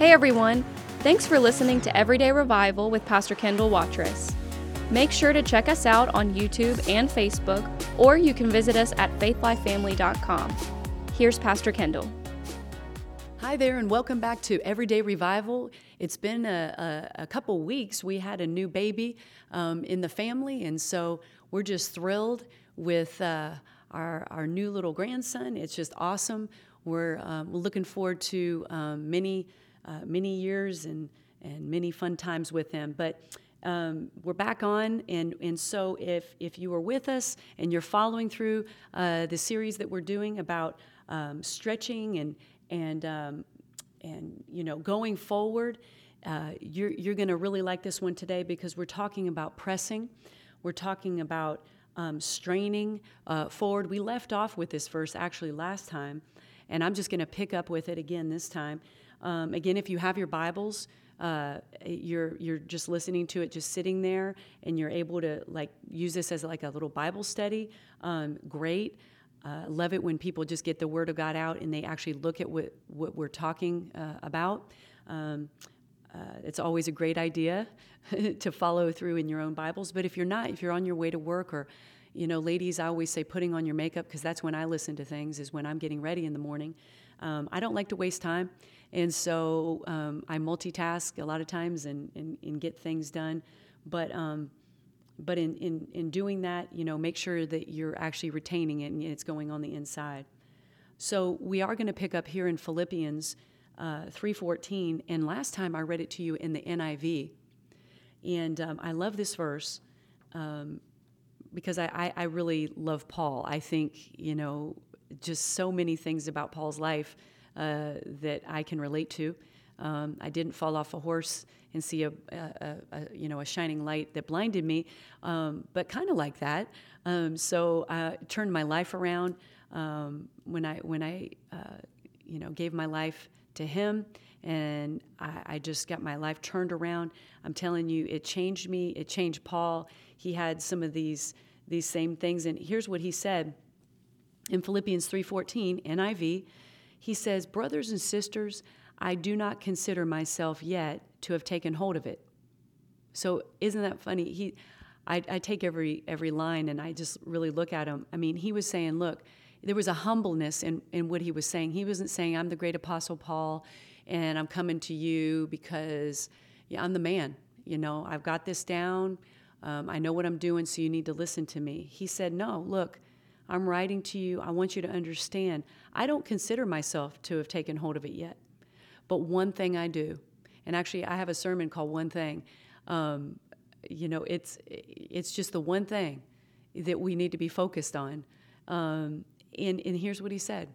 Hey everyone! Thanks for listening to Everyday Revival with Pastor Kendall Watrous. Make sure to check us out on YouTube and Facebook, or you can visit us at faithlifefamily.com. Here's Pastor Kendall. Hi there, and welcome back to Everyday Revival. It's been a, a, a couple weeks. We had a new baby um, in the family, and so we're just thrilled with uh, our, our new little grandson. It's just awesome. We're um, looking forward to um, many, uh, many years and, and many fun times with him. But um, we're back on, and, and so if, if you are with us and you're following through uh, the series that we're doing about um, stretching and, and, um, and you know, going forward, uh, you're, you're going to really like this one today because we're talking about pressing. We're talking about um, straining uh, forward. We left off with this verse actually last time, and I'm just going to pick up with it again this time. Um, again, if you have your Bibles, uh, you're you're just listening to it, just sitting there, and you're able to like use this as like a little Bible study. Um, great. Uh, love it when people just get the Word of God out and they actually look at what what we're talking uh, about. Um, uh, it's always a great idea to follow through in your own Bibles. But if you're not, if you're on your way to work or you know, ladies, I always say putting on your makeup because that's when I listen to things, is when I'm getting ready in the morning. Um, I don't like to waste time. And so um, I multitask a lot of times and, and, and get things done. But, um, but in, in, in doing that, you know, make sure that you're actually retaining it and it's going on the inside. So we are going to pick up here in Philippians uh, 3.14. And last time I read it to you in the NIV. And um, I love this verse um, because I, I, I really love Paul. I think, you know, just so many things about Paul's life uh, that I can relate to. Um, I didn't fall off a horse and see a, a, a you know a shining light that blinded me, um, but kind of like that. Um, so I turned my life around um, when I when I uh, you know gave my life to Him, and I, I just got my life turned around. I'm telling you, it changed me. It changed Paul. He had some of these these same things, and here's what he said in Philippians 3:14 NIV. He says, "Brothers and sisters, I do not consider myself yet to have taken hold of it." So isn't that funny? He, I, I take every every line and I just really look at him. I mean, he was saying, "Look." There was a humbleness in, in what he was saying. He wasn't saying, I'm the great apostle Paul and I'm coming to you because yeah, I'm the man. You know, I've got this down. Um, I know what I'm doing, so you need to listen to me. He said, No, look, I'm writing to you. I want you to understand. I don't consider myself to have taken hold of it yet. But one thing I do, and actually, I have a sermon called One Thing. Um, you know, it's, it's just the one thing that we need to be focused on. Um, and, and here's what he said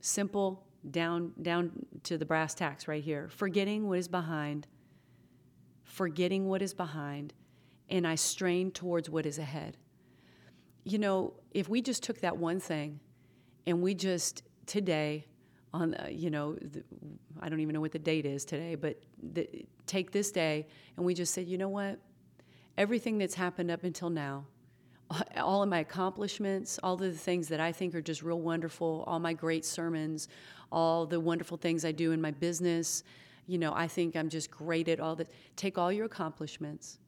simple, down, down to the brass tacks right here. Forgetting what is behind, forgetting what is behind, and I strain towards what is ahead. You know, if we just took that one thing and we just today, on uh, you know, the, I don't even know what the date is today, but the, take this day and we just said, you know what, everything that's happened up until now, all of my accomplishments, all of the things that I think are just real wonderful, all my great sermons, all the wonderful things I do in my business. You know, I think I'm just great at all that. Take all your accomplishments,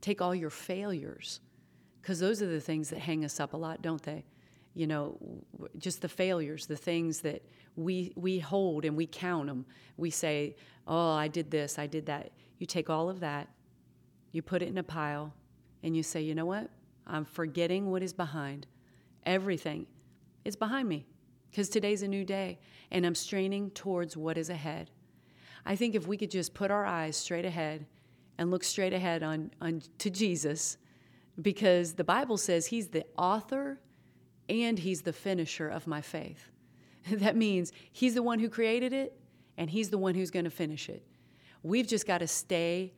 take all your failures, because those are the things that hang us up a lot, don't they? You know, just the failures, the things that we we hold and we count them. We say, "Oh, I did this, I did that." You take all of that, you put it in a pile, and you say, "You know what? I'm forgetting what is behind. Everything is behind me because today's a new day and I'm straining towards what is ahead. I think if we could just put our eyes straight ahead and look straight ahead on, on to Jesus, because the Bible says he's the author and he's the finisher of my faith. that means he's the one who created it and he's the one who's going to finish it. We've just got to stay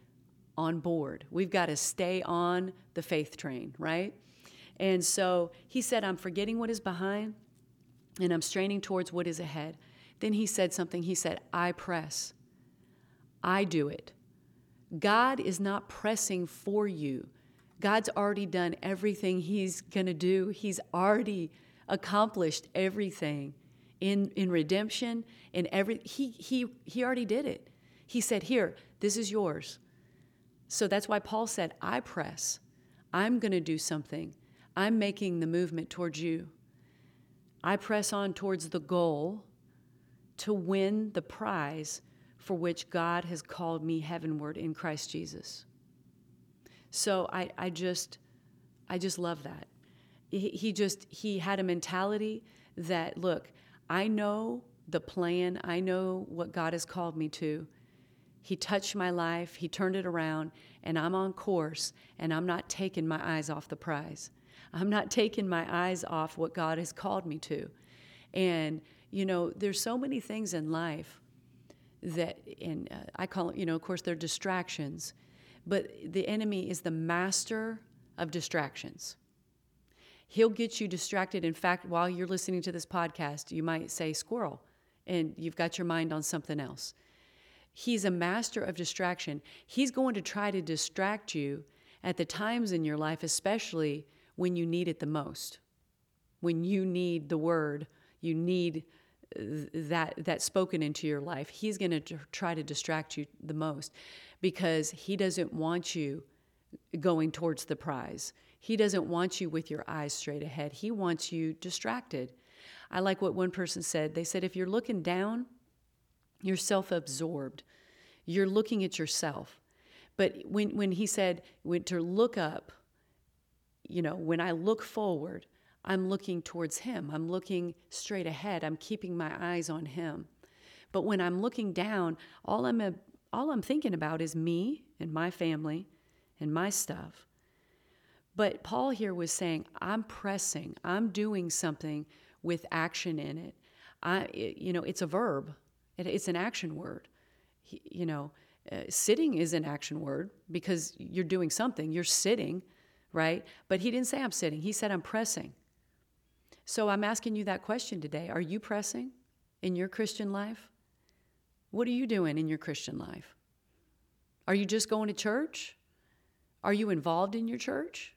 on board. We've got to stay on the faith train, right? And so he said, I'm forgetting what is behind and I'm straining towards what is ahead. Then he said something. He said, I press. I do it. God is not pressing for you. God's already done everything He's going to do. He's already accomplished everything in, in redemption, in every, he, he, he already did it. He said, Here, this is yours. So that's why Paul said, I press. I'm going to do something. I'm making the movement towards you. I press on towards the goal to win the prize for which God has called me heavenward in Christ Jesus. So I, I just I just love that. He, he just he had a mentality that look, I know the plan, I know what God has called me to. He touched my life, He turned it around, and I'm on course, and I'm not taking my eyes off the prize. I'm not taking my eyes off what God has called me to. And, you know, there's so many things in life that, and uh, I call it, you know, of course, they're distractions, but the enemy is the master of distractions. He'll get you distracted. In fact, while you're listening to this podcast, you might say squirrel, and you've got your mind on something else. He's a master of distraction. He's going to try to distract you at the times in your life, especially when you need it the most. When you need the word, you need uh, that that spoken into your life. He's going to try to distract you the most because he doesn't want you going towards the prize. He doesn't want you with your eyes straight ahead. He wants you distracted. I like what one person said. They said if you're looking down, you're self absorbed. You're looking at yourself. But when, when he said when to look up, you know, when I look forward, I'm looking towards him. I'm looking straight ahead. I'm keeping my eyes on him. But when I'm looking down, all I'm all I'm thinking about is me and my family and my stuff. But Paul here was saying, I'm pressing. I'm doing something with action in it. I, you know, it's a verb. It, it's an action word. He, you know, uh, sitting is an action word because you're doing something. You're sitting, right? But he didn't say I'm sitting. He said I'm pressing. So I'm asking you that question today. Are you pressing in your Christian life? What are you doing in your Christian life? Are you just going to church? Are you involved in your church?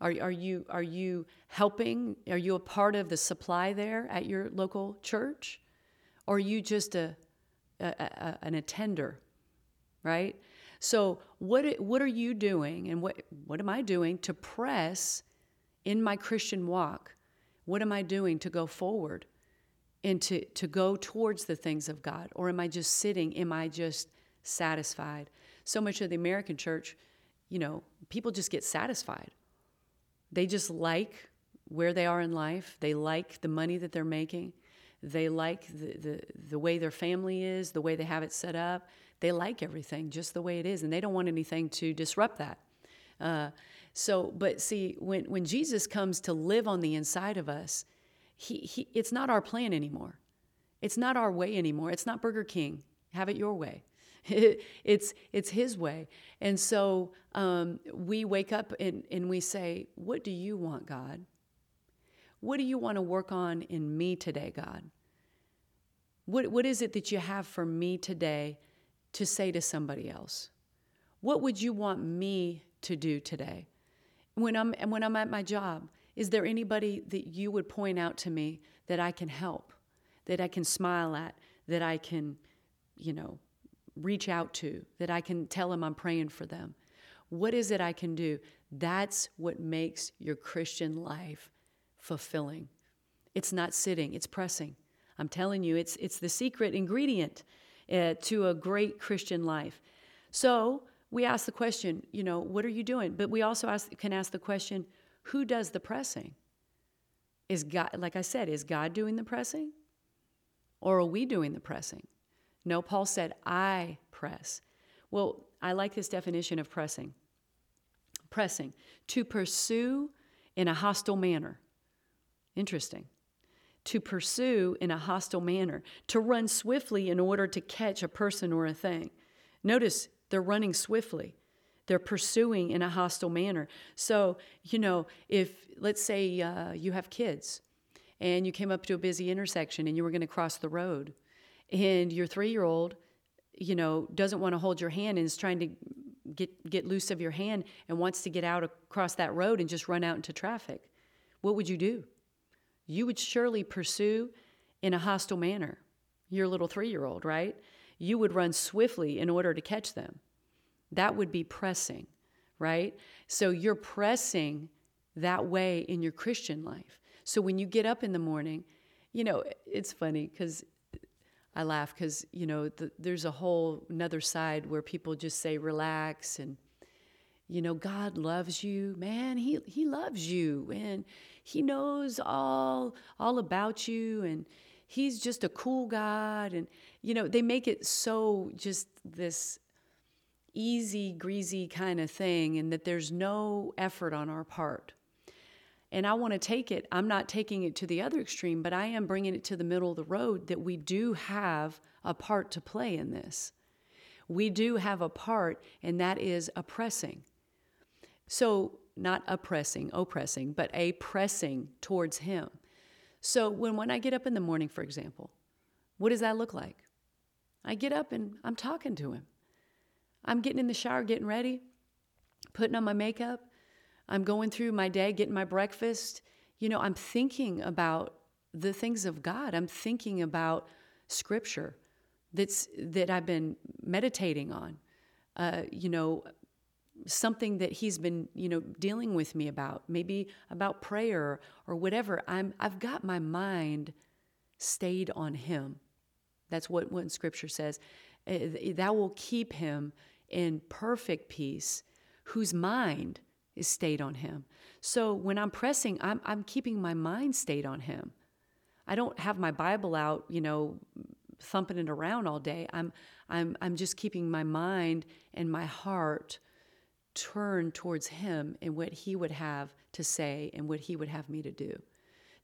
Are, are, you, are you helping? Are you a part of the supply there at your local church? or are you just a, a, a, an attender, right? So what what are you doing, and what what am I doing to press in my Christian walk? What am I doing to go forward and to to go towards the things of God, or am I just sitting? Am I just satisfied? So much of the American church, you know, people just get satisfied. They just like where they are in life. They like the money that they're making. They like the, the, the way their family is, the way they have it set up. They like everything just the way it is, and they don't want anything to disrupt that. Uh, so, but see, when, when Jesus comes to live on the inside of us, he, he, it's not our plan anymore. It's not our way anymore. It's not Burger King. Have it your way. it's it's his way and so um, we wake up and, and we say what do you want god what do you want to work on in me today, God? What, what is it that you have for me today to say to somebody else? What would you want me to do today? When I'm, and when I'm at my job, is there anybody that you would point out to me that I can help, that I can smile at, that I can, you know, reach out to, that I can tell them I'm praying for them? What is it I can do? That's what makes your Christian life fulfilling. It's not sitting, it's pressing. I'm telling you, it's, it's the secret ingredient uh, to a great Christian life. So we ask the question, you know, what are you doing? But we also ask, can ask the question, who does the pressing? Is God, like I said, is God doing the pressing? Or are we doing the pressing? No, Paul said, I press. Well, I like this definition of pressing. Pressing, to pursue in a hostile manner. Interesting. To pursue in a hostile manner, to run swiftly in order to catch a person or a thing. Notice they're running swiftly. They're pursuing in a hostile manner. So, you know, if let's say uh, you have kids and you came up to a busy intersection and you were going to cross the road, and your three year old, you know, doesn't want to hold your hand and is trying to get, get loose of your hand and wants to get out across that road and just run out into traffic, what would you do? you would surely pursue in a hostile manner your little three year old, right? you would run swiftly in order to catch them. That would be pressing, right? So you're pressing that way in your Christian life. So when you get up in the morning, you know, it's funny because I laugh because, you know, the, there's a whole another side where people just say relax and, you know, God loves you, man. He, he loves you and he knows all, all about you and he's just a cool God. And, you know, they make it so just this easy, greasy kind of thing and that there's no effort on our part. And I want to take it, I'm not taking it to the other extreme, but I am bringing it to the middle of the road that we do have a part to play in this. We do have a part, and that is oppressing. So, not oppressing, oppressing, but a pressing towards Him. So, when, when I get up in the morning, for example, what does that look like? I get up and I'm talking to Him. I'm getting in the shower, getting ready, putting on my makeup, I'm going through my day, getting my breakfast. You know, I'm thinking about the things of God. I'm thinking about scripture that's that I've been meditating on. Uh, you know, something that he's been, you know, dealing with me about, maybe about prayer or whatever. I'm I've got my mind stayed on him. That's what what scripture says. Uh, that will keep him in perfect peace whose mind is stayed on Him. So when I'm pressing, I'm, I'm keeping my mind stayed on Him. I don't have my Bible out, you know, thumping it around all day. I'm, I'm, I'm just keeping my mind and my heart turned towards Him and what He would have to say and what He would have me to do.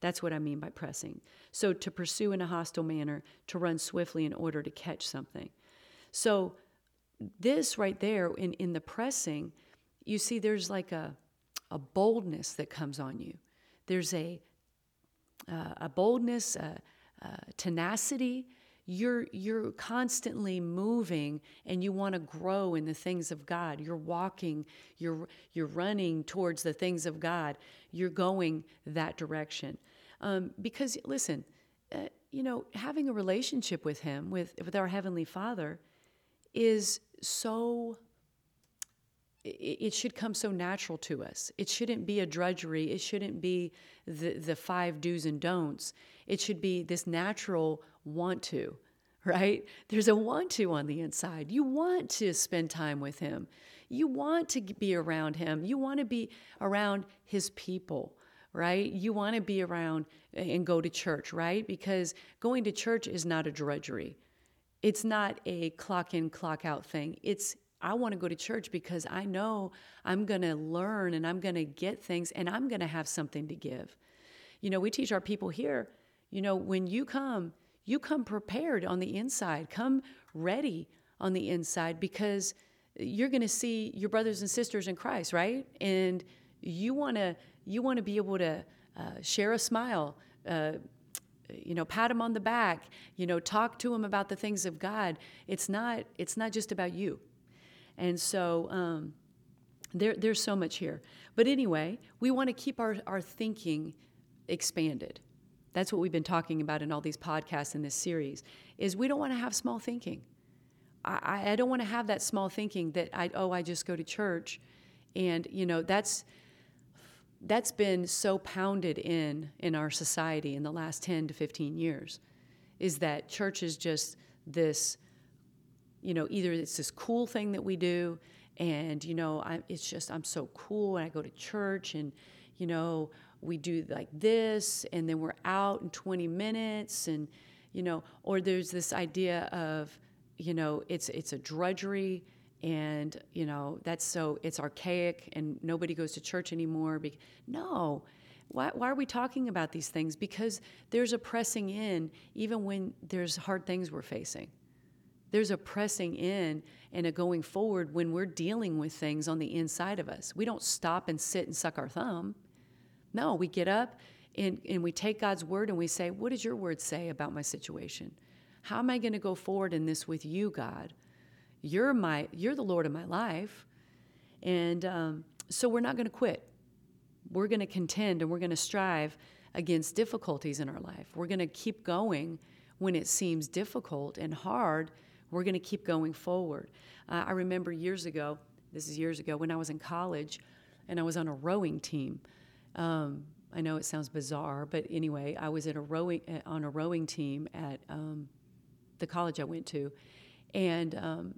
That's what I mean by pressing. So to pursue in a hostile manner, to run swiftly in order to catch something. So this right there in, in the pressing, you see, there's like a, a boldness that comes on you. There's a, uh, a boldness, a, a tenacity. You're, you're constantly moving and you want to grow in the things of God. You're walking, you're, you're running towards the things of God. You're going that direction. Um, because, listen, uh, you know, having a relationship with Him, with, with our Heavenly Father, is so it should come so natural to us. It shouldn't be a drudgery. It shouldn't be the, the five do's and don'ts. It should be this natural want to, right? There's a want to on the inside. You want to spend time with Him. You want to be around Him. You want to be around His people, right? You want to be around and go to church, right? Because going to church is not a drudgery. It's not a clock in, clock out thing. It's I want to go to church because I know I'm going to learn and I'm going to get things and I'm going to have something to give. You know, we teach our people here, you know, when you come, you come prepared on the inside, come ready on the inside because you're going to see your brothers and sisters in Christ, right? And you want to you want to be able to uh, share a smile, uh, you know, pat him on the back, you know, talk to him about the things of God. It's not it's not just about you. And so um, there, there's so much here. But anyway, we want to keep our, our thinking expanded. That's what we've been talking about in all these podcasts in this series, is we don't want to have small thinking. I, I don't want to have that small thinking that I, oh, I just go to church. And, you know, that's, that's been so pounded in in our society in the last 10 to 15 years is that church is just this you know, either it's this cool thing that we do, and you know, I, it's just I'm so cool, and I go to church, and you know, we do like this, and then we're out in 20 minutes, and you know, or there's this idea of, you know, it's it's a drudgery, and you know, that's so it's archaic, and nobody goes to church anymore. Be- no. Why, why are we talking about these things? Because there's a pressing in, even when there's hard things we're facing there's a pressing in and a going forward when we're dealing with things on the inside of us. We don't stop and sit and suck our thumb. No, we get up and, and we take God's word and we say, What does your word say about my situation? How am I going to go forward in this with you, God? You're my you're the Lord of my life. And um, so we're not going to quit. We're going to contend and we're going to strive against difficulties in our life. We're going to keep going when it seems difficult and hard We're going to keep going forward. Uh, I remember years ago, this is years ago, when I was in college and I was on a rowing team. Um, I know it sounds bizarre, but anyway, I was at a rowing uh, on a rowing team at um, the college I went to, and um,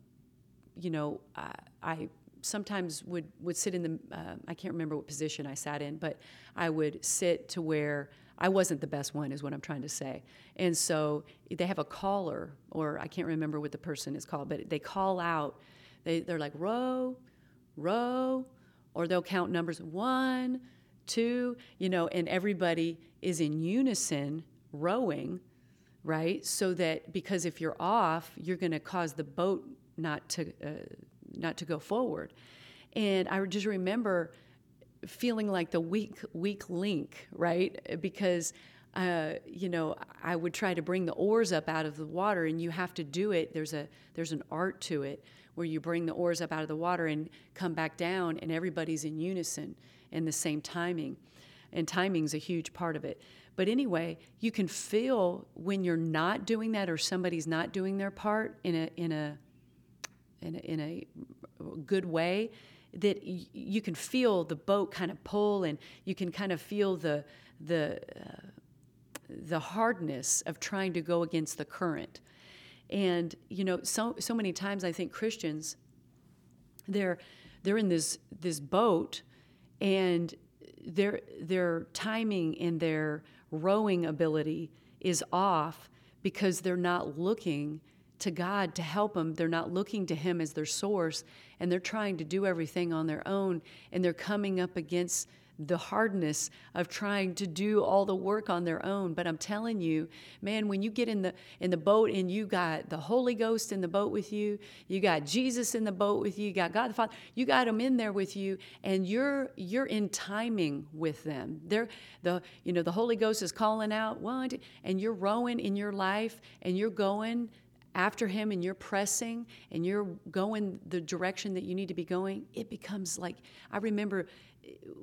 you know, I, I, sometimes would would sit in the uh, I can't remember what position I sat in, but I would sit to where I wasn't the best one, is what I'm trying to say. And so they have a caller, or I can't remember what the person is called, but they call out. They they're like row, row, or they'll count numbers one two, you know, and everybody is in unison rowing, right? So that because if you're off, you're going to cause the boat not to uh, not to go forward. And I just remember feeling like the weak weak link, right? Because uh, you know, I would try to bring the oars up out of the water, and you have to do it. There's a there's an art to it where you bring the oars up out of the water and come back down, and everybody's in unison and the same timing. And timing's a huge part of it. But anyway, you can feel when you're not doing that or somebody's not doing their part in a in a in a, in a good way that y- you can feel the boat kind of pull and you can kind of feel the the uh, the hardness of trying to go against the current. And you know, so so many times I think Christians they're they're in this this boat and their their timing and their rowing ability is off because they're not looking to God to help them. They're not looking to Him as their source, and they're trying to do everything on their own, and they're coming up against the hardness of trying to do all the work on their own. But i'm telling you man when you get in the in the boat and you got the holy ghost in the boat with you you got jesus in the boat with you you got god the father you got them in there with you and you're you're in timing with them. They're the you know the holy ghost is calling out one and you're rowing in your life and you're going after him and you're pressing and you're going the direction that you need to be going, it becomes like I remember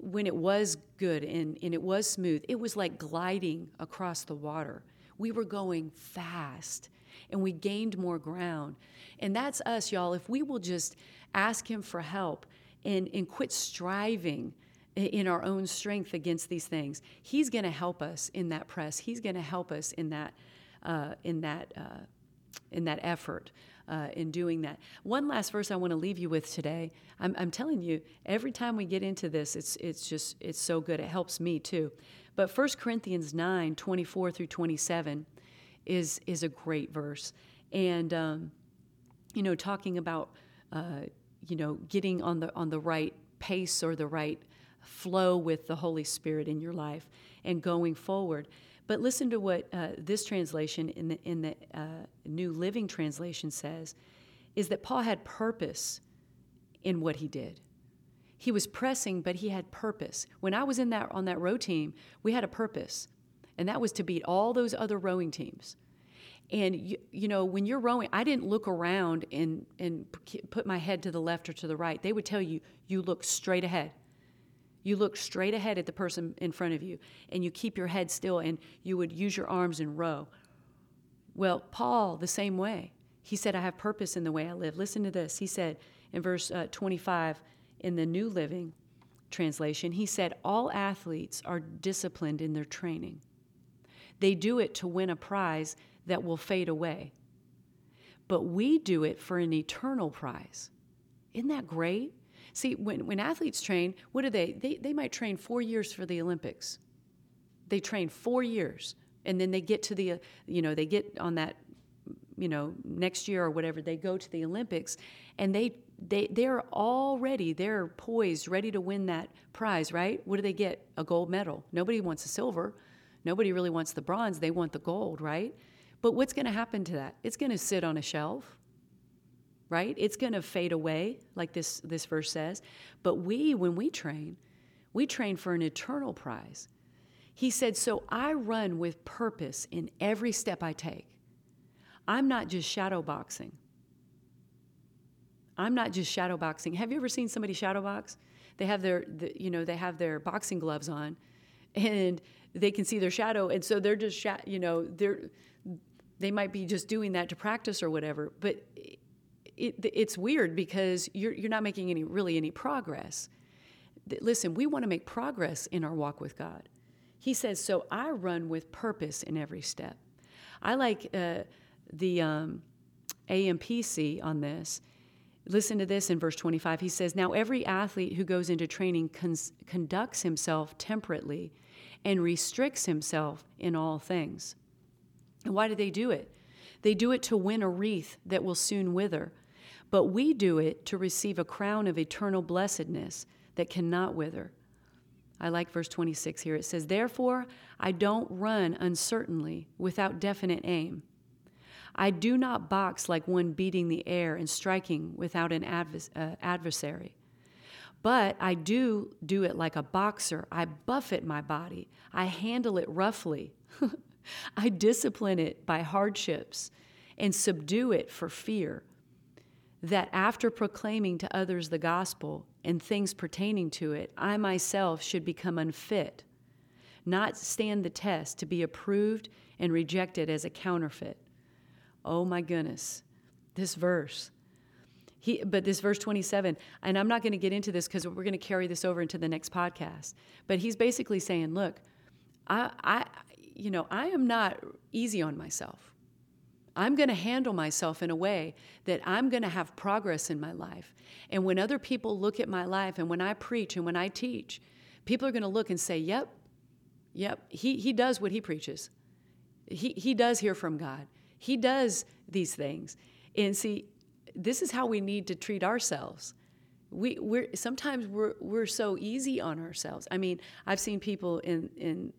when it was good and, and it was smooth, it was like gliding across the water. We were going fast and we gained more ground. And that's us, y'all. If we will just ask Him for help and, and quit striving in our own strength against these things, He's going to help us in that press. He's going to help us in that, uh, in that, uh, in that effort uh, in doing that. One last verse I want to leave you with today. I'm, I'm telling you, every time we get into this, it's, it's just, it's so good. It helps me too. But 1 Corinthians 9, 24 through 27 is, is a great verse. And, um, you know, talking about, uh, you know, getting on the, on the right pace or the right flow with the Holy Spirit in your life and going forward. But listen to what uh, this translation in the, in the uh, New Living Translation says is that Paul had purpose in what he did. He was pressing, but he had purpose. When I was in that on that row team, we had a purpose, and that was to beat all those other rowing teams. And you, you know, when you're rowing, I didn't look around and and put my head to the left or to the right. They would tell you you look straight ahead. You look straight ahead at the person in front of you and you keep your head still and you would use your arms and row. Well, Paul, the same way. He said, I have purpose in the way I live. Listen to this. He said in verse uh, 25 in the New Living Translation, he said, All athletes are disciplined in their training. They do it to win a prize that will fade away. But we do it for an eternal prize. Isn't that great? See, when, when athletes train, what do they? they? They might train four years for the Olympics. They train four years, and then they get to the, you know, they get on that, you know, next year or whatever, they go to the Olympics, and they they they're already they're poised, ready to win that prize, right? What do they get? A gold medal. Nobody wants a silver. Nobody really wants the bronze. They want the gold, right? But what's going to happen to that? It's going to sit on a shelf right? It's going to fade away, like this, this verse says. But we, when we train, we train for an eternal prize. He said, So I run with purpose in every step I take. I'm not just shadow boxing. I'm not just shadow boxing. Have you ever seen somebody shadow box? They have their, the, you know, they have their boxing gloves on, and they can see their shadow, and so they're just, you know, they're they might be just doing that to practice or whatever. But it, it's weird because you're, you're not making any really any progress. Listen, we want to make progress in our walk with God. He says, So I run with purpose in every step. I like uh, the um, AMPC on this. Listen to this in verse 25. He says, Now every athlete who goes into training con- conducts himself temperately and restricts himself in all things. And why do they do it? They do it to win a wreath that will soon wither, but we do it to receive a crown of eternal blessedness that cannot wither. I like verse 26 here. It says, Therefore, I don't run uncertainly without definite aim. I do not box like one beating the air and striking without an advers- uh, adversary. But I do do it like a boxer. I buffet my body, I handle it roughly. I discipline it by hardships and subdue it for fear, that after proclaiming to others the gospel and things pertaining to it, I myself should become unfit, not stand the test, to be approved and rejected as a counterfeit. Oh my goodness, this verse. He, but this verse 27, and I'm not going to get into this because we're going to carry this over into the next podcast. But he's basically saying, look, I, I, you know, I am not easy on myself. I'm going to handle myself in a way that I'm going to have progress in my life. And when other people look at my life and when I preach and when I teach, people are going to look and say, yep, yep, he, he does what he preaches. He, he does hear from God. He does these things. And see, this is how we need to treat ourselves. We, we're sometimes we're, we're so easy on ourselves. I mean, I've seen people in, in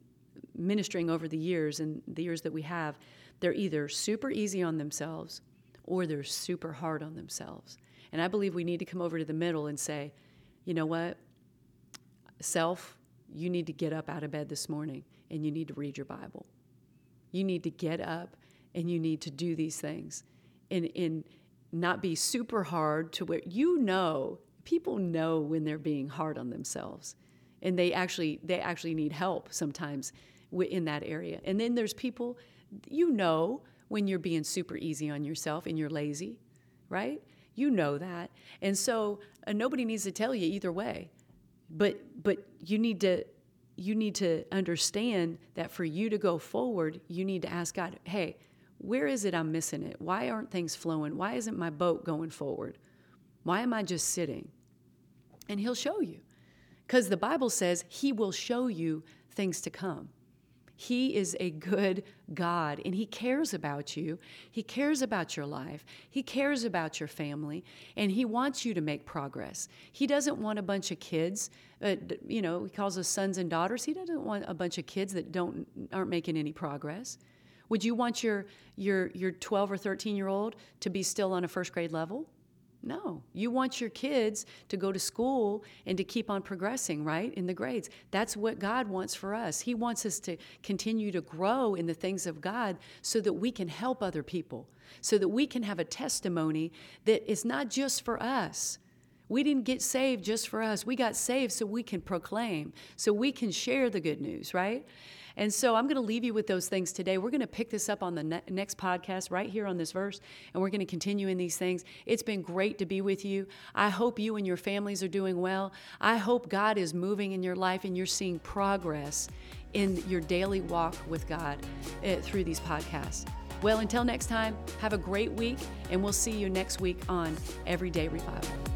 ministering over the years and the years that we have, they're either super easy on themselves or they're super hard on themselves. And I believe we need to come over to the middle and say, you know what? Self, you need to get up out of bed this morning and you need to read your Bible. You need to get up and you need to do these things and, and not be super hard to where you know people know when they're being hard on themselves and they actually they actually need help sometimes in that area and then there's people you know when you're being super easy on yourself and you're lazy right you know that and so uh, nobody needs to tell you either way but but you need to you need to understand that for you to go forward you need to ask god hey where is it I'm missing it? Why aren't things flowing? Why isn't my boat going forward? Why am I just sitting? And He'll show you. Because the Bible says He will show you things to come. He is a good God and He cares about you. He cares about your life. He cares about your family and He wants you to make progress. He doesn't want a bunch of kids, uh, you know, He calls us sons and daughters. He doesn't want a bunch of kids that don't, aren't making any progress. Would you want your, your, your 12 or 13 year old to be still on a first grade level? No. You want your kids to go to school and to keep on progressing, right, in the grades. That's what God wants for us. He wants us to continue to grow in the things of God so that we can help other people, so that we can have a testimony that is not just for us. We didn't get saved just for us. We got saved so we can proclaim, so we can share the good news, right? And so I'm going to leave you with those things today. We're going to pick this up on the ne- next podcast right here on this verse, and we're going to continue in these things. It's been great to be with you. I hope you and your families are doing well. I hope God is moving in your life and you're seeing progress in your daily walk with God uh, through these podcasts. Well, until next time, have a great week, and we'll see you next week on Everyday Revival.